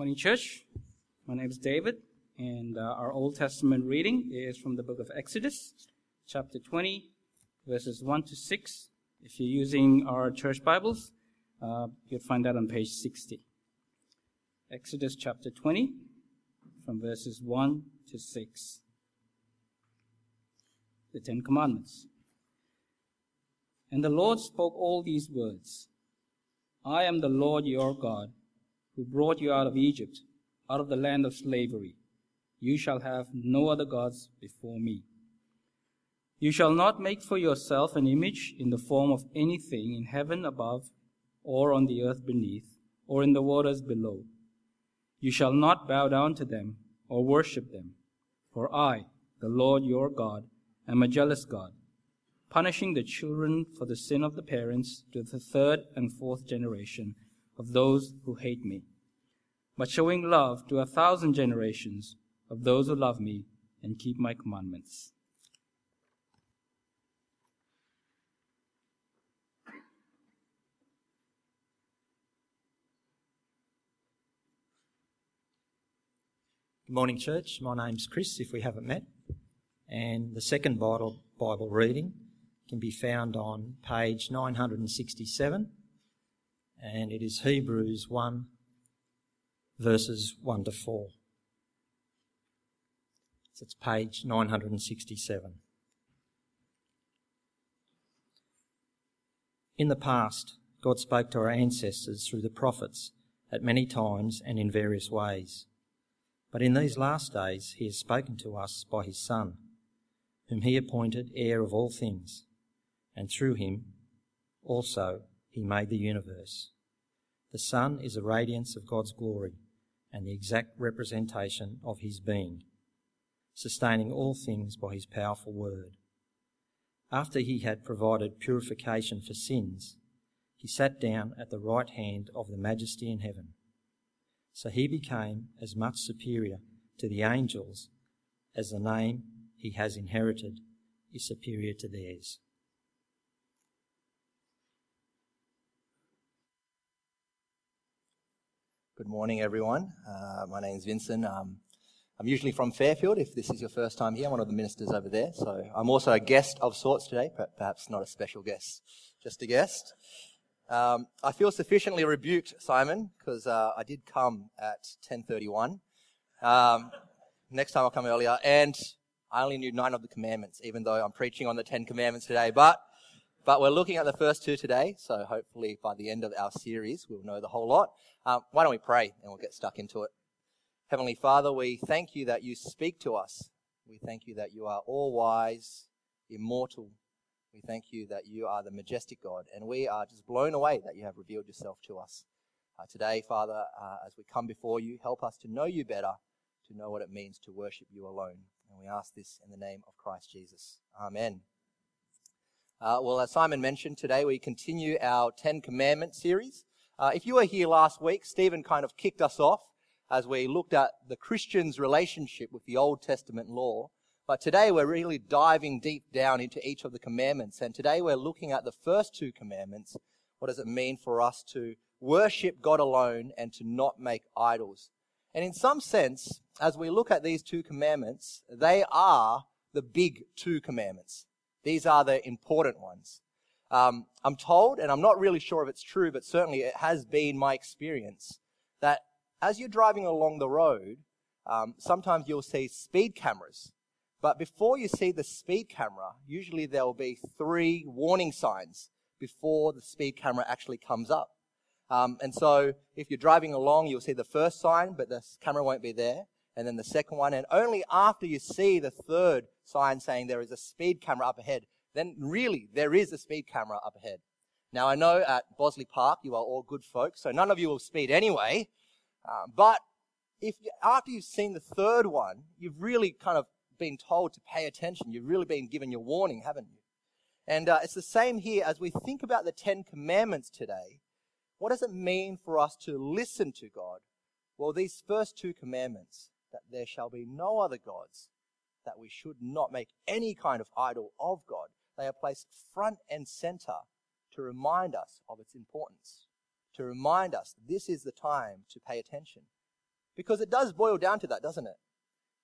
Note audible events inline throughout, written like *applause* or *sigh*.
Morning, church. My name is David, and uh, our Old Testament reading is from the book of Exodus, chapter 20, verses 1 to 6. If you're using our church Bibles, uh, you'll find that on page 60. Exodus chapter 20, from verses 1 to 6. The Ten Commandments. And the Lord spoke all these words I am the Lord your God who brought you out of Egypt, out of the land of slavery. You shall have no other gods before me. You shall not make for yourself an image in the form of anything in heaven above, or on the earth beneath, or in the waters below. You shall not bow down to them or worship them. For I, the Lord your God, am a jealous God, punishing the children for the sin of the parents to the third and fourth generation of those who hate me but showing love to a thousand generations of those who love me and keep my commandments. Good morning, church. My name's Chris, if we haven't met. And the second Bible, Bible reading can be found on page 967, and it is Hebrews 1 verses 1 to 4. So it's page 967. In the past, God spoke to our ancestors through the prophets at many times and in various ways. But in these last days, He has spoken to us by His Son, whom He appointed heir of all things, and through Him also He made the universe. The Son is a radiance of God's glory and the exact representation of his being, sustaining all things by his powerful word. After he had provided purification for sins, he sat down at the right hand of the majesty in heaven. So he became as much superior to the angels as the name he has inherited is superior to theirs. Good morning, everyone. Uh, my name is Vincent. Um, I'm usually from Fairfield. If this is your first time here, I'm one of the ministers over there. So I'm also a guest of sorts today, perhaps not a special guest, just a guest. Um, I feel sufficiently rebuked, Simon, because uh, I did come at 10:31. Um, next time I'll come earlier, and I only knew nine of the commandments, even though I'm preaching on the Ten Commandments today. But but we're looking at the first two today, so hopefully by the end of our series, we'll know the whole lot. Um, why don't we pray and we'll get stuck into it? Heavenly Father, we thank you that you speak to us. We thank you that you are all wise, immortal. We thank you that you are the majestic God, and we are just blown away that you have revealed yourself to us. Uh, today, Father, uh, as we come before you, help us to know you better, to know what it means to worship you alone. And we ask this in the name of Christ Jesus. Amen. Uh, well, as Simon mentioned, today we continue our Ten Commandments series. Uh, if you were here last week, Stephen kind of kicked us off as we looked at the Christian's relationship with the Old Testament law. But today we're really diving deep down into each of the commandments. And today we're looking at the first two commandments. What does it mean for us to worship God alone and to not make idols? And in some sense, as we look at these two commandments, they are the big two commandments. These are the important ones. Um, I'm told, and I'm not really sure if it's true, but certainly it has been my experience, that as you're driving along the road, um, sometimes you'll see speed cameras. But before you see the speed camera, usually there will be three warning signs before the speed camera actually comes up. Um, and so if you're driving along, you'll see the first sign, but the camera won't be there and then the second one, and only after you see the third sign saying there is a speed camera up ahead, then really there is a speed camera up ahead. Now I know at Bossley Park you are all good folks, so none of you will speed anyway. Um, but if you, after you've seen the third one, you've really kind of been told to pay attention. You've really been given your warning, haven't you? And uh, it's the same here as we think about the Ten Commandments today. What does it mean for us to listen to God? Well, these first two commandments that there shall be no other gods, that we should not make any kind of idol of God. They are placed front and center to remind us of its importance, to remind us this is the time to pay attention. Because it does boil down to that, doesn't it?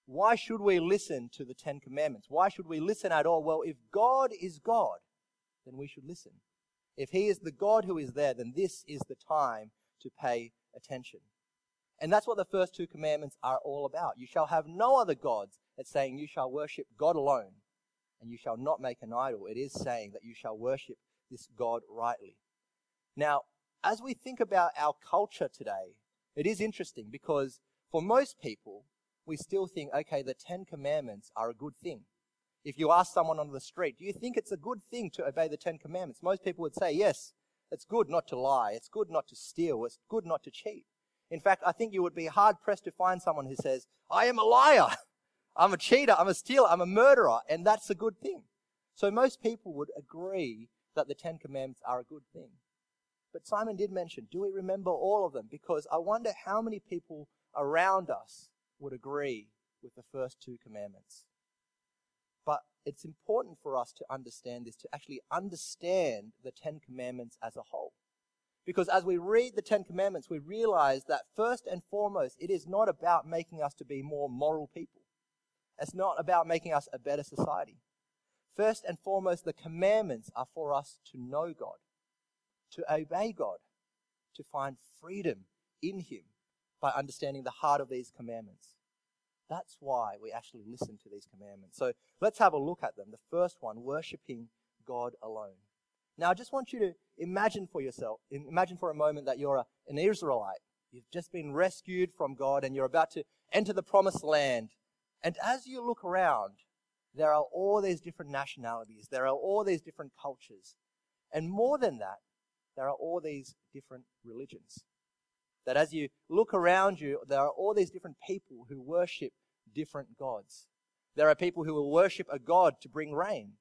Why should we listen to the Ten Commandments? Why should we listen at all? Well, if God is God, then we should listen. If He is the God who is there, then this is the time to pay attention. And that's what the first two commandments are all about. You shall have no other gods. It's saying you shall worship God alone, and you shall not make an idol. It is saying that you shall worship this God rightly. Now, as we think about our culture today, it is interesting because for most people, we still think, okay, the Ten Commandments are a good thing. If you ask someone on the street, do you think it's a good thing to obey the Ten Commandments? Most people would say, yes, it's good not to lie. It's good not to steal. It's good not to cheat. In fact, I think you would be hard pressed to find someone who says, I am a liar. *laughs* I'm a cheater. I'm a stealer. I'm a murderer. And that's a good thing. So most people would agree that the Ten Commandments are a good thing. But Simon did mention, do we remember all of them? Because I wonder how many people around us would agree with the first two commandments. But it's important for us to understand this, to actually understand the Ten Commandments as a whole. Because as we read the Ten Commandments, we realize that first and foremost, it is not about making us to be more moral people. It's not about making us a better society. First and foremost, the commandments are for us to know God, to obey God, to find freedom in Him by understanding the heart of these commandments. That's why we actually listen to these commandments. So let's have a look at them. The first one, worshipping God alone. Now, I just want you to imagine for yourself, imagine for a moment that you're a, an Israelite. You've just been rescued from God and you're about to enter the promised land. And as you look around, there are all these different nationalities. There are all these different cultures. And more than that, there are all these different religions. That as you look around you, there are all these different people who worship different gods. There are people who will worship a God to bring rain.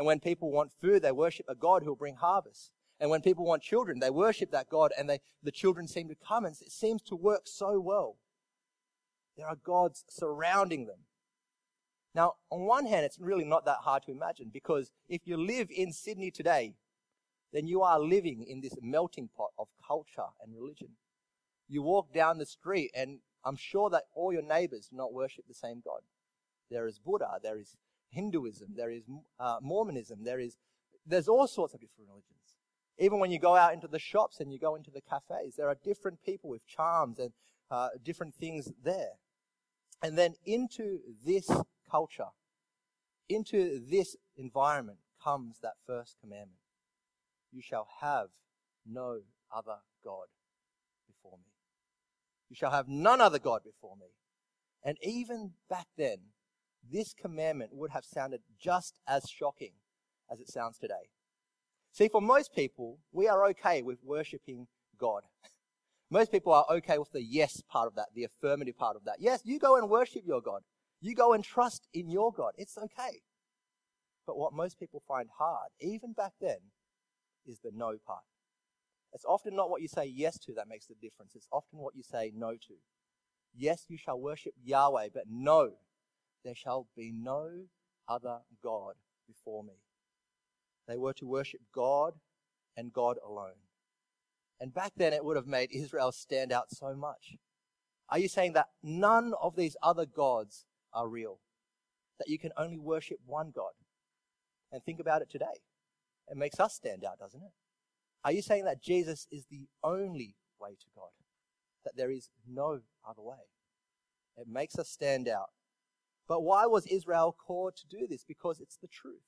And when people want food, they worship a God who will bring harvest. And when people want children, they worship that God and they, the children seem to come and it seems to work so well. There are gods surrounding them. Now, on one hand, it's really not that hard to imagine because if you live in Sydney today, then you are living in this melting pot of culture and religion. You walk down the street and I'm sure that all your neighbors do not worship the same God. There is Buddha, there is Hinduism, there is uh, Mormonism, there is, there's all sorts of different religions. Even when you go out into the shops and you go into the cafes, there are different people with charms and uh, different things there. And then into this culture, into this environment comes that first commandment. You shall have no other God before me. You shall have none other God before me. And even back then, this commandment would have sounded just as shocking as it sounds today. See, for most people, we are okay with worshipping God. *laughs* Most people are okay with the yes part of that, the affirmative part of that. Yes, you go and worship your God. You go and trust in your God. It's okay. But what most people find hard, even back then, is the no part. It's often not what you say yes to that makes the difference. It's often what you say no to. Yes, you shall worship Yahweh, but no, there shall be no other God before me. They were to worship God and God alone. And back then it would have made Israel stand out so much. Are you saying that none of these other gods are real? That you can only worship one God? And think about it today. It makes us stand out, doesn't it? Are you saying that Jesus is the only way to God? That there is no other way? It makes us stand out. But why was Israel called to do this? Because it's the truth.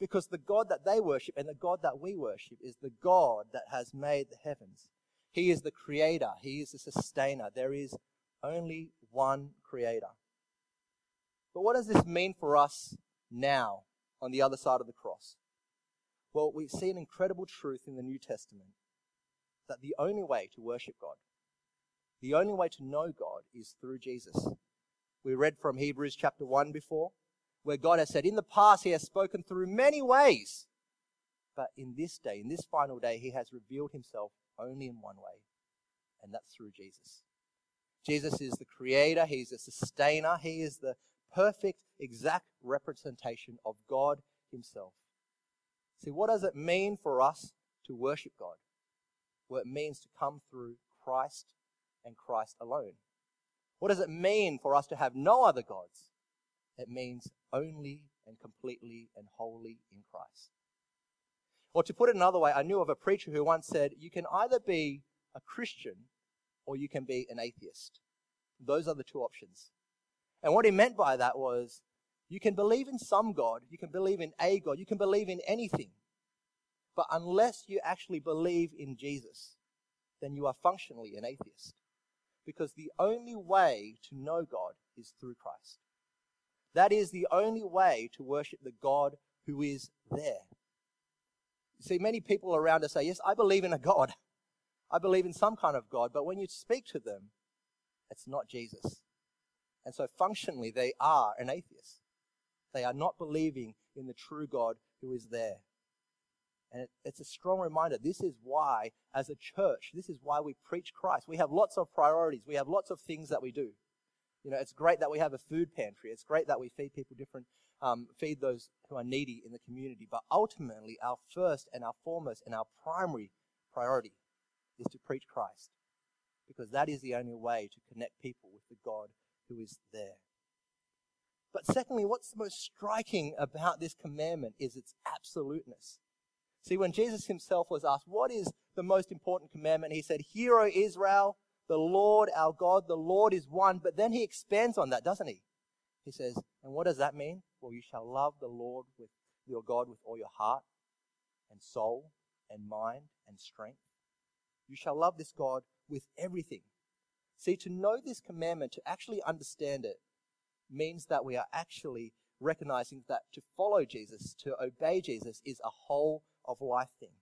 Because the God that they worship and the God that we worship is the God that has made the heavens. He is the creator. He is the sustainer. There is only one creator. But what does this mean for us now on the other side of the cross? Well, we see an incredible truth in the New Testament that the only way to worship God, the only way to know God is through Jesus. We read from Hebrews chapter 1 before, where God has said, In the past, He has spoken through many ways, but in this day, in this final day, He has revealed Himself only in one way, and that's through Jesus. Jesus is the creator, He's the sustainer, He is the perfect, exact representation of God Himself. See, what does it mean for us to worship God? Well, it means to come through Christ and Christ alone. What does it mean for us to have no other gods? It means only and completely and wholly in Christ. Or to put it another way, I knew of a preacher who once said, You can either be a Christian or you can be an atheist. Those are the two options. And what he meant by that was you can believe in some God, you can believe in a God, you can believe in anything. But unless you actually believe in Jesus, then you are functionally an atheist. Because the only way to know God is through Christ. That is the only way to worship the God who is there. You see, many people around us say, Yes, I believe in a God. I believe in some kind of God. But when you speak to them, it's not Jesus. And so functionally, they are an atheist. They are not believing in the true God who is there. And it's a strong reminder. This is why, as a church, this is why we preach Christ. We have lots of priorities. We have lots of things that we do. You know, it's great that we have a food pantry. It's great that we feed people different, um, feed those who are needy in the community. But ultimately, our first and our foremost and our primary priority is to preach Christ. Because that is the only way to connect people with the God who is there. But secondly, what's most striking about this commandment is its absoluteness. See, when Jesus himself was asked, What is the most important commandment? He said, Hear, O Israel, the Lord our God, the Lord is one. But then he expands on that, doesn't he? He says, And what does that mean? Well, you shall love the Lord with your God with all your heart and soul and mind and strength. You shall love this God with everything. See, to know this commandment, to actually understand it, means that we are actually recognizing that to follow Jesus, to obey Jesus, is a whole of life thing.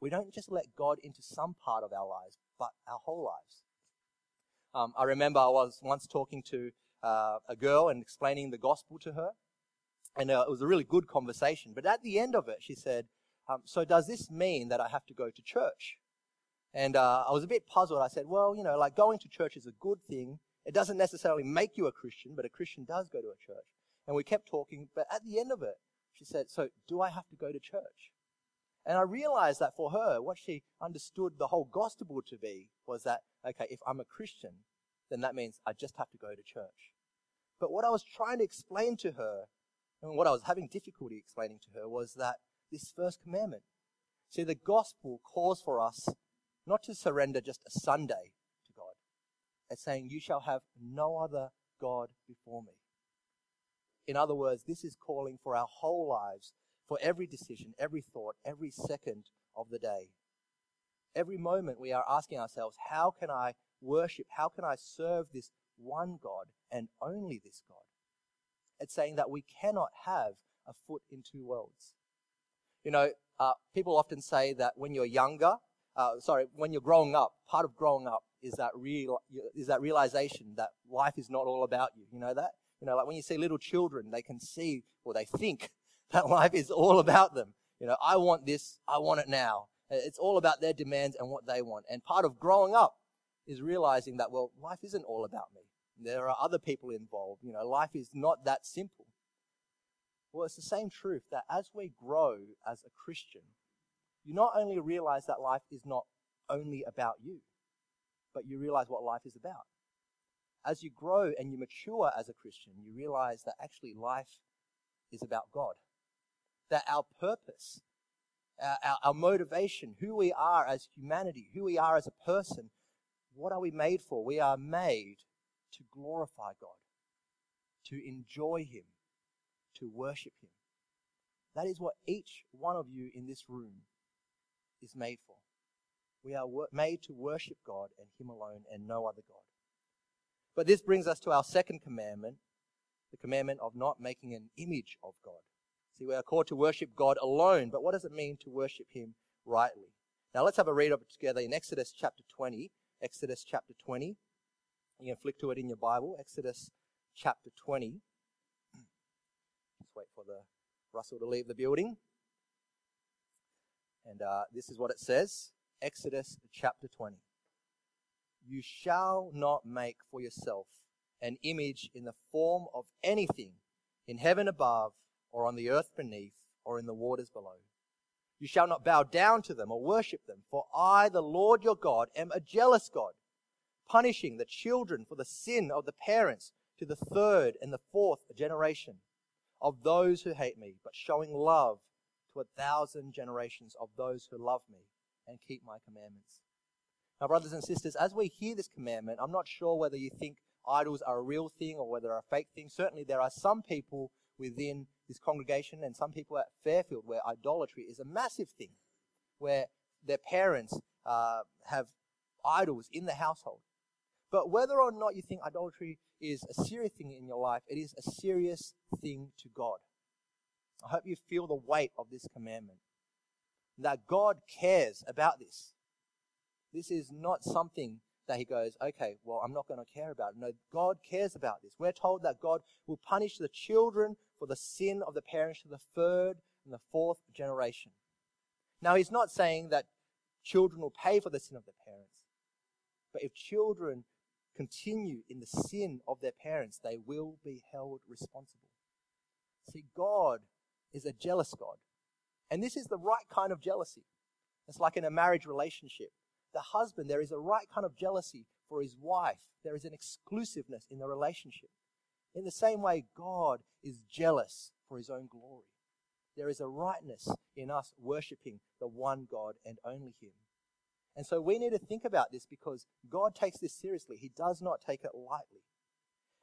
We don't just let God into some part of our lives, but our whole lives. Um, I remember I was once talking to uh, a girl and explaining the gospel to her, and uh, it was a really good conversation. But at the end of it, she said, um, "So does this mean that I have to go to church?" And uh, I was a bit puzzled. I said, "Well, you know, like going to church is a good thing. It doesn't necessarily make you a Christian, but a Christian does go to a church." And we kept talking. But at the end of it, she said, "So do I have to go to church?" And I realized that for her, what she understood the whole gospel to be was that, okay, if I'm a Christian, then that means I just have to go to church. But what I was trying to explain to her, and what I was having difficulty explaining to her, was that this first commandment. See, the gospel calls for us not to surrender just a Sunday to God. It's saying, You shall have no other God before me. In other words, this is calling for our whole lives for every decision, every thought, every second of the day. Every moment we are asking ourselves, how can I worship? How can I serve this one God and only this God? It's saying that we cannot have a foot in two worlds. You know, uh, people often say that when you're younger, uh, sorry, when you're growing up, part of growing up is that real is that realization that life is not all about you. You know that? You know, like when you see little children, they can see or they think that *laughs* life is all about them. You know, I want this, I want it now. Uh, it's all about their demands and what they want. And part of growing up is realizing that, well, life isn't all about me. There are other people involved. You know, life is not that simple. Well, it's the same truth that as we grow as a Christian, you not only realize that life is not only about you, but you realize what life is about. As you grow and you mature as a Christian, you realize that actually life is about God that our purpose, our, our, our motivation, who we are as humanity, who we are as a person, what are we made for? We are made to glorify God, to enjoy Him, to worship Him. That is what each one of you in this room is made for. We are made to worship God and Him alone and no other God. But this brings us to our second commandment, the commandment of not making an image of God. See, we are called to worship God alone, but what does it mean to worship Him rightly? Now let's have a read of it together in Exodus chapter 20. Exodus chapter 20. You can flick to it in your Bible. Exodus chapter 20. Just wait for the Russell to leave the building. And uh, this is what it says Exodus chapter 20. You shall not make for yourself an image in the form of anything in heaven above or on the earth beneath, or in the waters below. You shall not bow down to them or worship them, for I, the Lord your God, am a jealous God, punishing the children for the sin of the parents to the third and the fourth generation of those who hate me, but showing love to a thousand generations of those who love me and keep my commandments. Now, brothers and sisters, as we hear this commandment, I'm not sure whether you think idols are a real thing or whether they're a fake thing. Certainly, there are some people within this congregation and some people at Fairfield where idolatry is a massive thing, where their parents uh, have idols in the household. But whether or not you think idolatry is a serious thing in your life, it is a serious thing to God. I hope you feel the weight of this commandment. That God cares about this. This is not something that he goes, okay, well, I'm not going to care about it. No, God cares about this. We're told that God will punish the children for the sin of the parents to the third and the fourth generation. Now, he's not saying that children will pay for the sin of their parents. But if children continue in the sin of their parents, they will be held responsible. See, God is a jealous God. And this is the right kind of jealousy. It's like in a marriage relationship. The husband, there is a right kind of jealousy for his wife. There is an exclusiveness in the relationship. In the same way, God is jealous for his own glory. There is a rightness in us worshiping the one God and only him. And so we need to think about this because God takes this seriously. He does not take it lightly.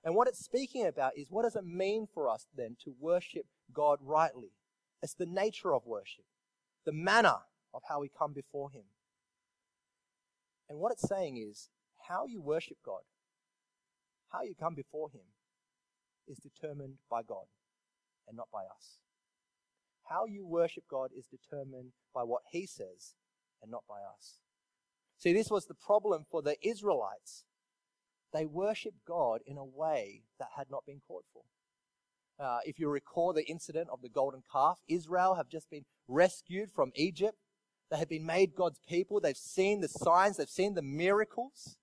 And what it's speaking about is what does it mean for us then to worship God rightly? It's the nature of worship, the manner of how we come before Him. And what it's saying is how you worship God, how you come before Him, is determined by God and not by us. How you worship God is determined by what He says and not by us. See, this was the problem for the Israelites. They worshipped God in a way that had not been called for. Uh, if you recall the incident of the golden calf, Israel have just been rescued from Egypt. They have been made God's people. They've seen the signs. They've seen the miracles.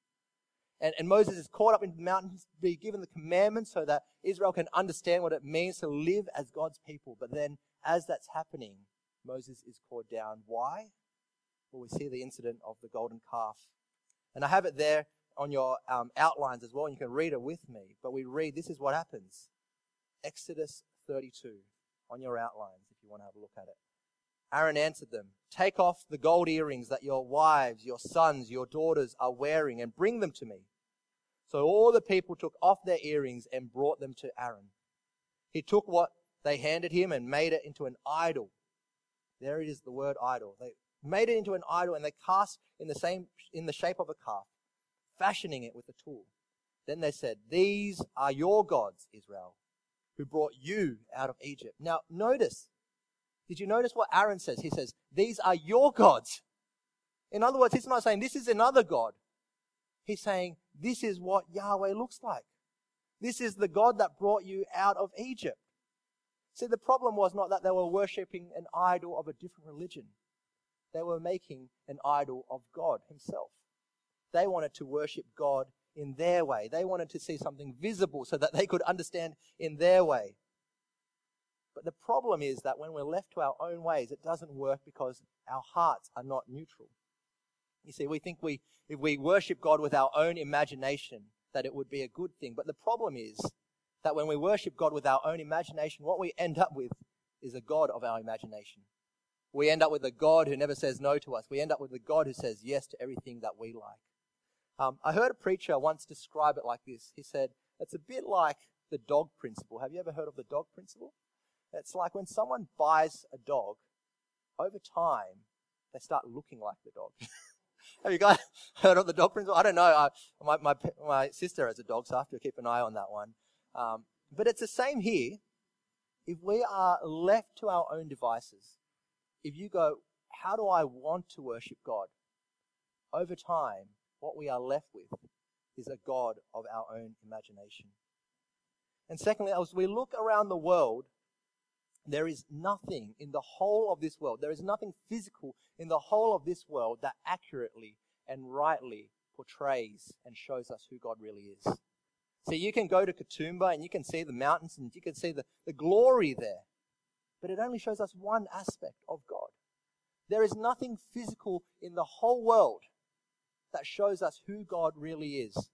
And, and Moses is caught up in the mountains to be given the commandments so that Israel can understand what it means to live as God's people. But then, as that's happening, Moses is called down. Why? Well, we see the incident of the golden calf. And I have it there on your um, outlines as well, and you can read it with me. But we read, this is what happens. Exodus 32 on your outlines if you want to have a look at it. Aaron answered them, Take off the gold earrings that your wives, your sons, your daughters are wearing and bring them to me. So all the people took off their earrings and brought them to Aaron. He took what they handed him and made it into an idol. There it is, the word idol. They made it into an idol, and they cast in the same in the shape of a calf, fashioning it with a tool. Then they said, These are your gods, Israel, who brought you out of Egypt. Now notice, did you notice what Aaron says? He says, These are your gods. In other words, he's not saying this is another God. He's saying this is what Yahweh looks like. This is the God that brought you out of Egypt. See, the problem was not that they were worshipping an idol of a different religion. They were making an idol of God Himself. They wanted to worship God in their way. They wanted to see something visible so that they could understand in their way. But the problem is that when we're left to our own ways, it doesn't work because our hearts are not neutral. You see, we think we, if we worship God with our own imagination, that it would be a good thing. But the problem is that when we worship God with our own imagination, what we end up with is a God of our imagination. We end up with a God who never says no to us. We end up with a God who says yes to everything that we like. Um, I heard a preacher once describe it like this. He said, it's a bit like the dog principle. Have you ever heard of the dog principle? It's like when someone buys a dog, over time, they start looking like the dog. *laughs* have you guys *laughs* heard of the dog principle? I don't know. I, my, my, my sister has a dog, so I have to keep an eye on that one. Um, but it's the same here. If we are left to our own devices, if you go, how do I want to worship God? Over time, what we are left with is a God of our own imagination. And secondly, as we look around the world, there is nothing in the whole of this world, there is nothing physical in the whole of this world that accurately and rightly portrays and shows us who God really is. So you can go to Katoomba and you can see the mountains and you can see the, the glory there but it only shows us one aspect of God. There is nothing physical in the whole world that shows us who God really is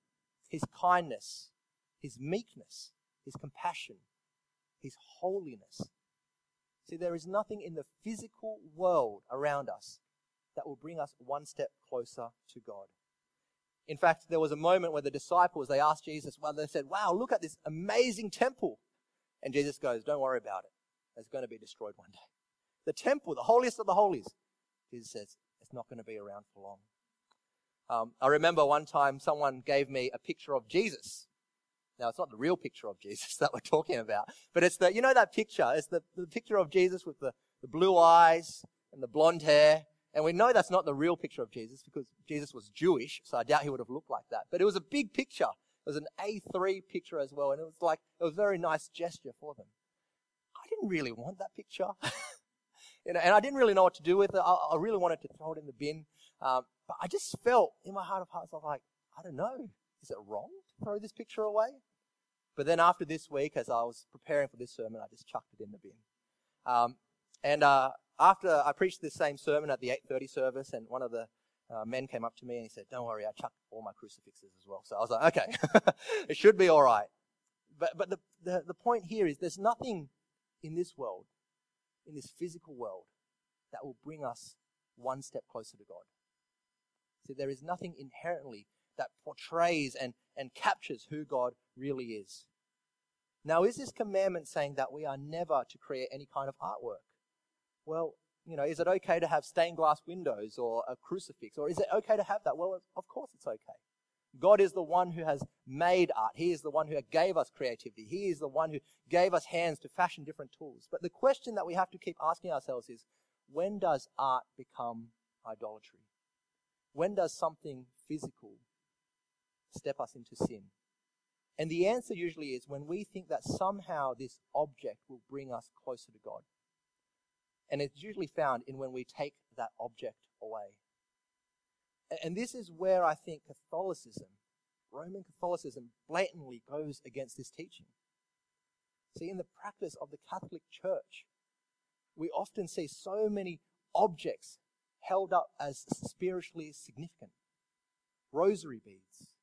His kindness, His meekness, His compassion, His holiness. See, there is nothing in the physical world around us that will bring us one step closer to God. In fact, there was a moment where the disciples, they asked Jesus, well, they said, wow, look at this amazing temple. And Jesus goes, don't worry about it. It's going to be destroyed one day. The temple, the holiest of the holies. Jesus says, it's not going to be around for long. Um, I remember one time someone gave me a picture of Jesus. Now, it's not the real picture of Jesus *laughs* that we're talking about, but it's the, you know that picture? It's the, the picture of Jesus with the, the blue eyes and the blonde hair and we know that's not the real picture of Jesus because Jesus was Jewish, so I doubt he would have looked like that. But it was a big picture. It was an A3 picture as well, and it was like, it was a very nice gesture for them. I didn't really want that picture. *laughs* you know, and I didn't really know what to do with it. I, I really wanted to throw it in the bin. Um, but I just felt in my heart of hearts, I was like, I don't know. Is it wrong to throw this picture away? But then after this week, as I was preparing for this sermon, I just chucked it in the bin. Um, and uh, after I preached this same sermon at the 8:30 service, and one of the uh, men came up to me and he said, "Don't worry, I chucked all my crucifixes as well." So I was like, "Okay, *laughs* it should be all right." But but the, the the point here is there's nothing in this world, in this physical world, that will bring us one step closer to God. See, there is nothing inherently that portrays and, and captures who God really is. Now, is this commandment saying that we are never to create any kind of artwork? Well, you know, is it okay to have stained glass windows or a crucifix? Or is it okay to have that? Well, of course it's okay. God is the one who has made art. He is the one who gave us creativity. He is the one who gave us hands to fashion different tools. But the question that we have to keep asking ourselves is, when does art become idolatry? When does something physical step us into sin? And the answer usually is when we think that somehow this object will bring us closer to God. And it's usually found in when we take that object away. And this is where I think Catholicism, Roman Catholicism, blatantly goes against this teaching. See, in the practice of the Catholic Church, we often see so many objects held up as spiritually significant rosary beads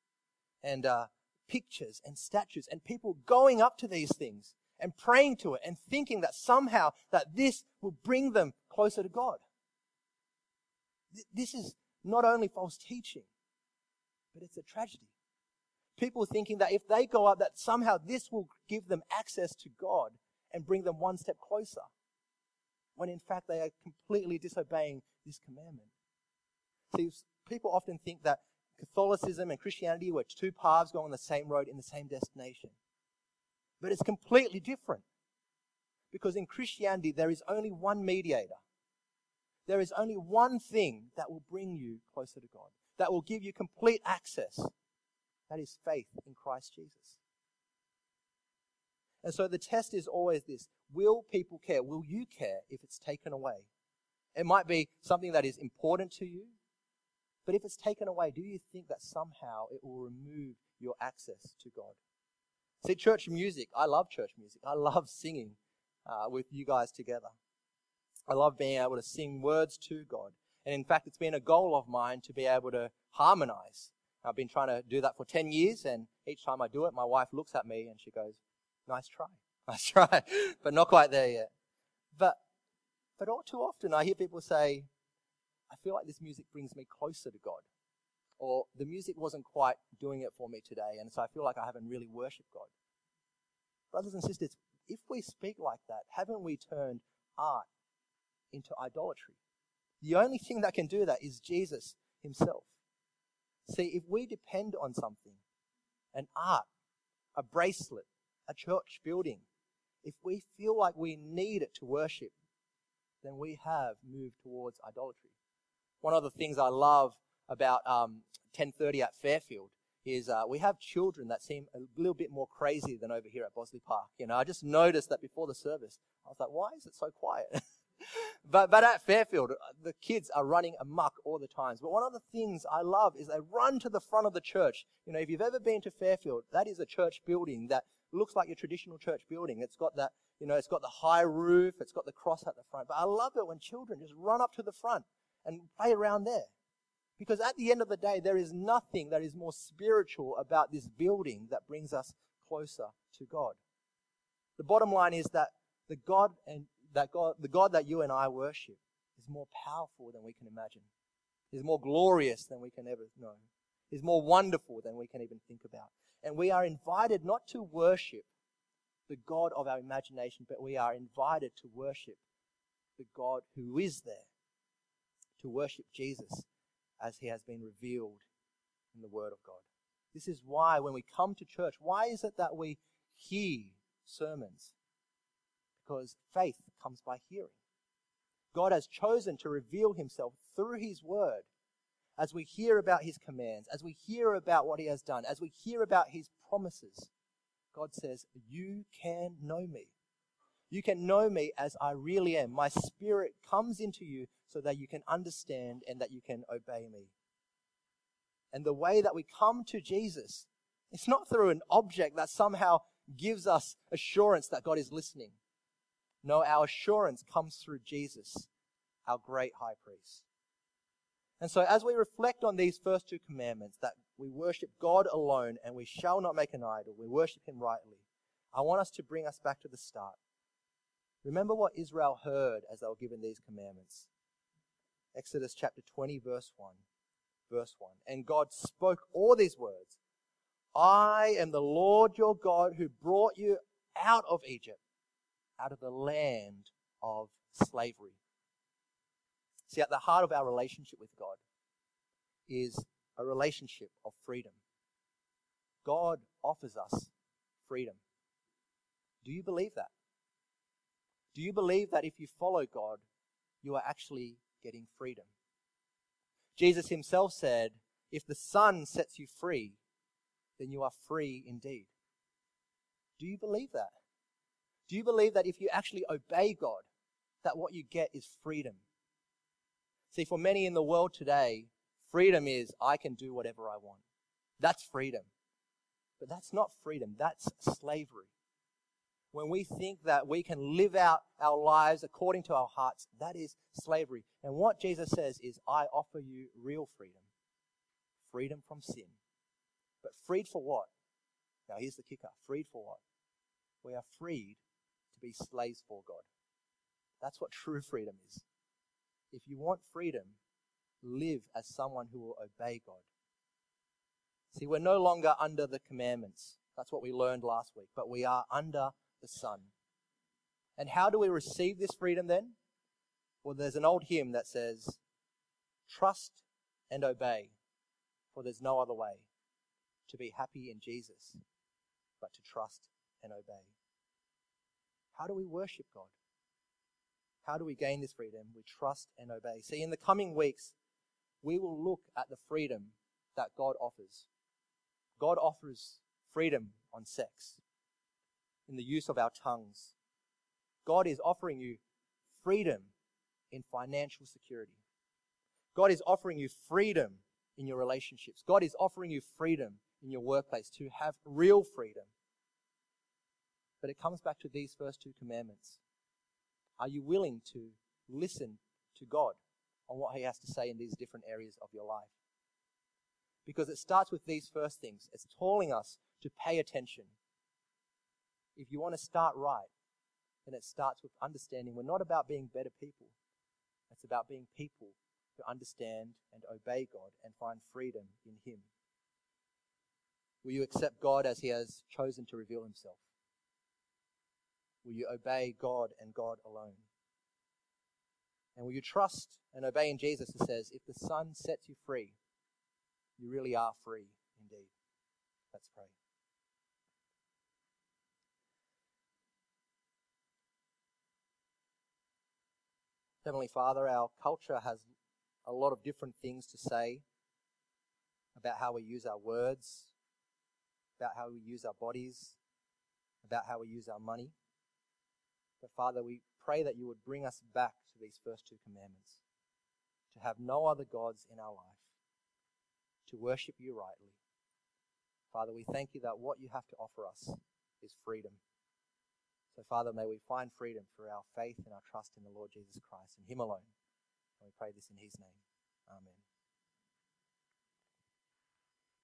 and uh, pictures and statues, and people going up to these things and praying to it and thinking that somehow that this will bring them closer to God. This is not only false teaching, but it's a tragedy. People thinking that if they go up, that somehow this will give them access to God and bring them one step closer, when in fact they are completely disobeying this commandment. See, people often think that Catholicism and Christianity were two paths going on the same road in the same destination. But it's completely different. Because in Christianity, there is only one mediator. There is only one thing that will bring you closer to God, that will give you complete access. That is faith in Christ Jesus. And so the test is always this Will people care? Will you care if it's taken away? It might be something that is important to you, but if it's taken away, do you think that somehow it will remove your access to God? See, church music, I love church music. I love singing uh, with you guys together. I love being able to sing words to God. And in fact, it's been a goal of mine to be able to harmonize. I've been trying to do that for 10 years, and each time I do it, my wife looks at me and she goes, Nice try. *laughs* Nice try. *laughs* but not quite there yet. But, but all too often, I hear people say, I feel like this music brings me closer to God or the music wasn't quite doing it for me today, and so I feel like I haven't really worshipped God. Brothers and sisters, if we speak like that, haven't we turned art into idolatry? The only thing that can do that is Jesus himself. See, if we depend on something, an art, a bracelet, a church building, if we feel like we need it to worship, then we have moved towards idolatry. One of the things I love about um, 10:30 at Fairfield is uh, we have children that seem a little bit more crazy than over here at Bossley Park. You know, I just noticed that before the service, I was like, why is it so quiet? *laughs* but but at Fairfield, uh, the kids are running amok all the times. But one of the things I love is they run to the front of the church. You know, if you've ever been to Fairfield, that is a church building that looks like your traditional church building. It's got that, you know, it's got the high roof, it's got the cross at the front. But I love it when children just run up to the front and play around there Because at the end of the day, there is nothing that is more spiritual about this building that brings us closer to God. The bottom line is that the God and that God, the God that you and I worship is more powerful than we can imagine. Is more glorious than we can ever know. Is more wonderful than we can even think about. And we are invited not to worship the God of our imagination, but we are invited to worship the God who is there. To worship Jesus as he has been revealed in the Word of God. This is why when we come to church, why is it that we hear sermons? Because faith comes by hearing. God has chosen to reveal himself through his word as we hear about his commands, as we hear about what he has done, as we hear about his promises. God says, You can know me. You can know me as I really am. My spirit comes into you so that you can understand and that you can obey me. And the way that we come to Jesus, it's not through an object that somehow gives us assurance that God is listening. No, our assurance comes through Jesus, our great high priest. And so, as we reflect on these first two commandments, that we worship God alone and we shall not make an idol, we worship Him rightly, I want us to bring us back to the start. Remember what Israel heard as they were given these commandments. Exodus chapter 20, verse 1. Verse 1. And God spoke all these words I am the Lord your God who brought you out of Egypt, out of the land of slavery. See, at the heart of our relationship with God is a relationship of freedom. God offers us freedom. Do you believe that? Do you believe that if you follow God, you are actually getting freedom? Jesus himself said, If the Son sets you free, then you are free indeed. Do you believe that? Do you believe that if you actually obey God, that what you get is freedom? See, for many in the world today, freedom is I can do whatever I want. That's freedom. But that's not freedom, that's slavery. When we think that we can live out our lives according to our hearts, that is slavery. And what Jesus says is, I offer you real freedom freedom from sin. But freed for what? Now, here's the kicker freed for what? We are freed to be slaves for God. That's what true *laughs* freedom is. If you want freedom, live as someone who will obey God. See, we're no longer under the commandments. That's what we learned last week. But we are under the Son. And how do we receive this freedom then? Well, there's an old hymn that says, Trust and obey, for there's no other way to be happy in Jesus but to trust and obey. How do we worship God? How do we gain this freedom? We trust and obey. See, in the coming weeks, we will look at the freedom that God offers. God offers freedom on sex, in the use of our tongues. God is offering you freedom in financial security. God is offering you freedom in your relationships. God is offering you freedom in your workplace to have real freedom. But it comes back to these first two commandments. Are you willing to listen to God on what He has to say in these different areas of your life? Because it starts with these first things. It's calling us to pay attention. If you want to start right, then it starts with understanding we're not about being better people. It's about being people who understand and obey God and find freedom in Him. Will you accept God as He has chosen to reveal Himself? Will you obey God and God alone? And will you trust and obey in Jesus who says, if the Son sets you free, you really are free indeed? Let's pray. Heavenly Father, our culture has a lot of different things to say about how we use our words, about how we use our bodies, about how we use our money. But Father, we pray that you would bring us back to these first two commandments to have no other gods in our life, to worship you rightly. Father, we thank you that what you have to offer us is freedom. So, Father, may we find freedom through our faith and our trust in the Lord Jesus Christ and Him alone. And we pray this in His name. Amen.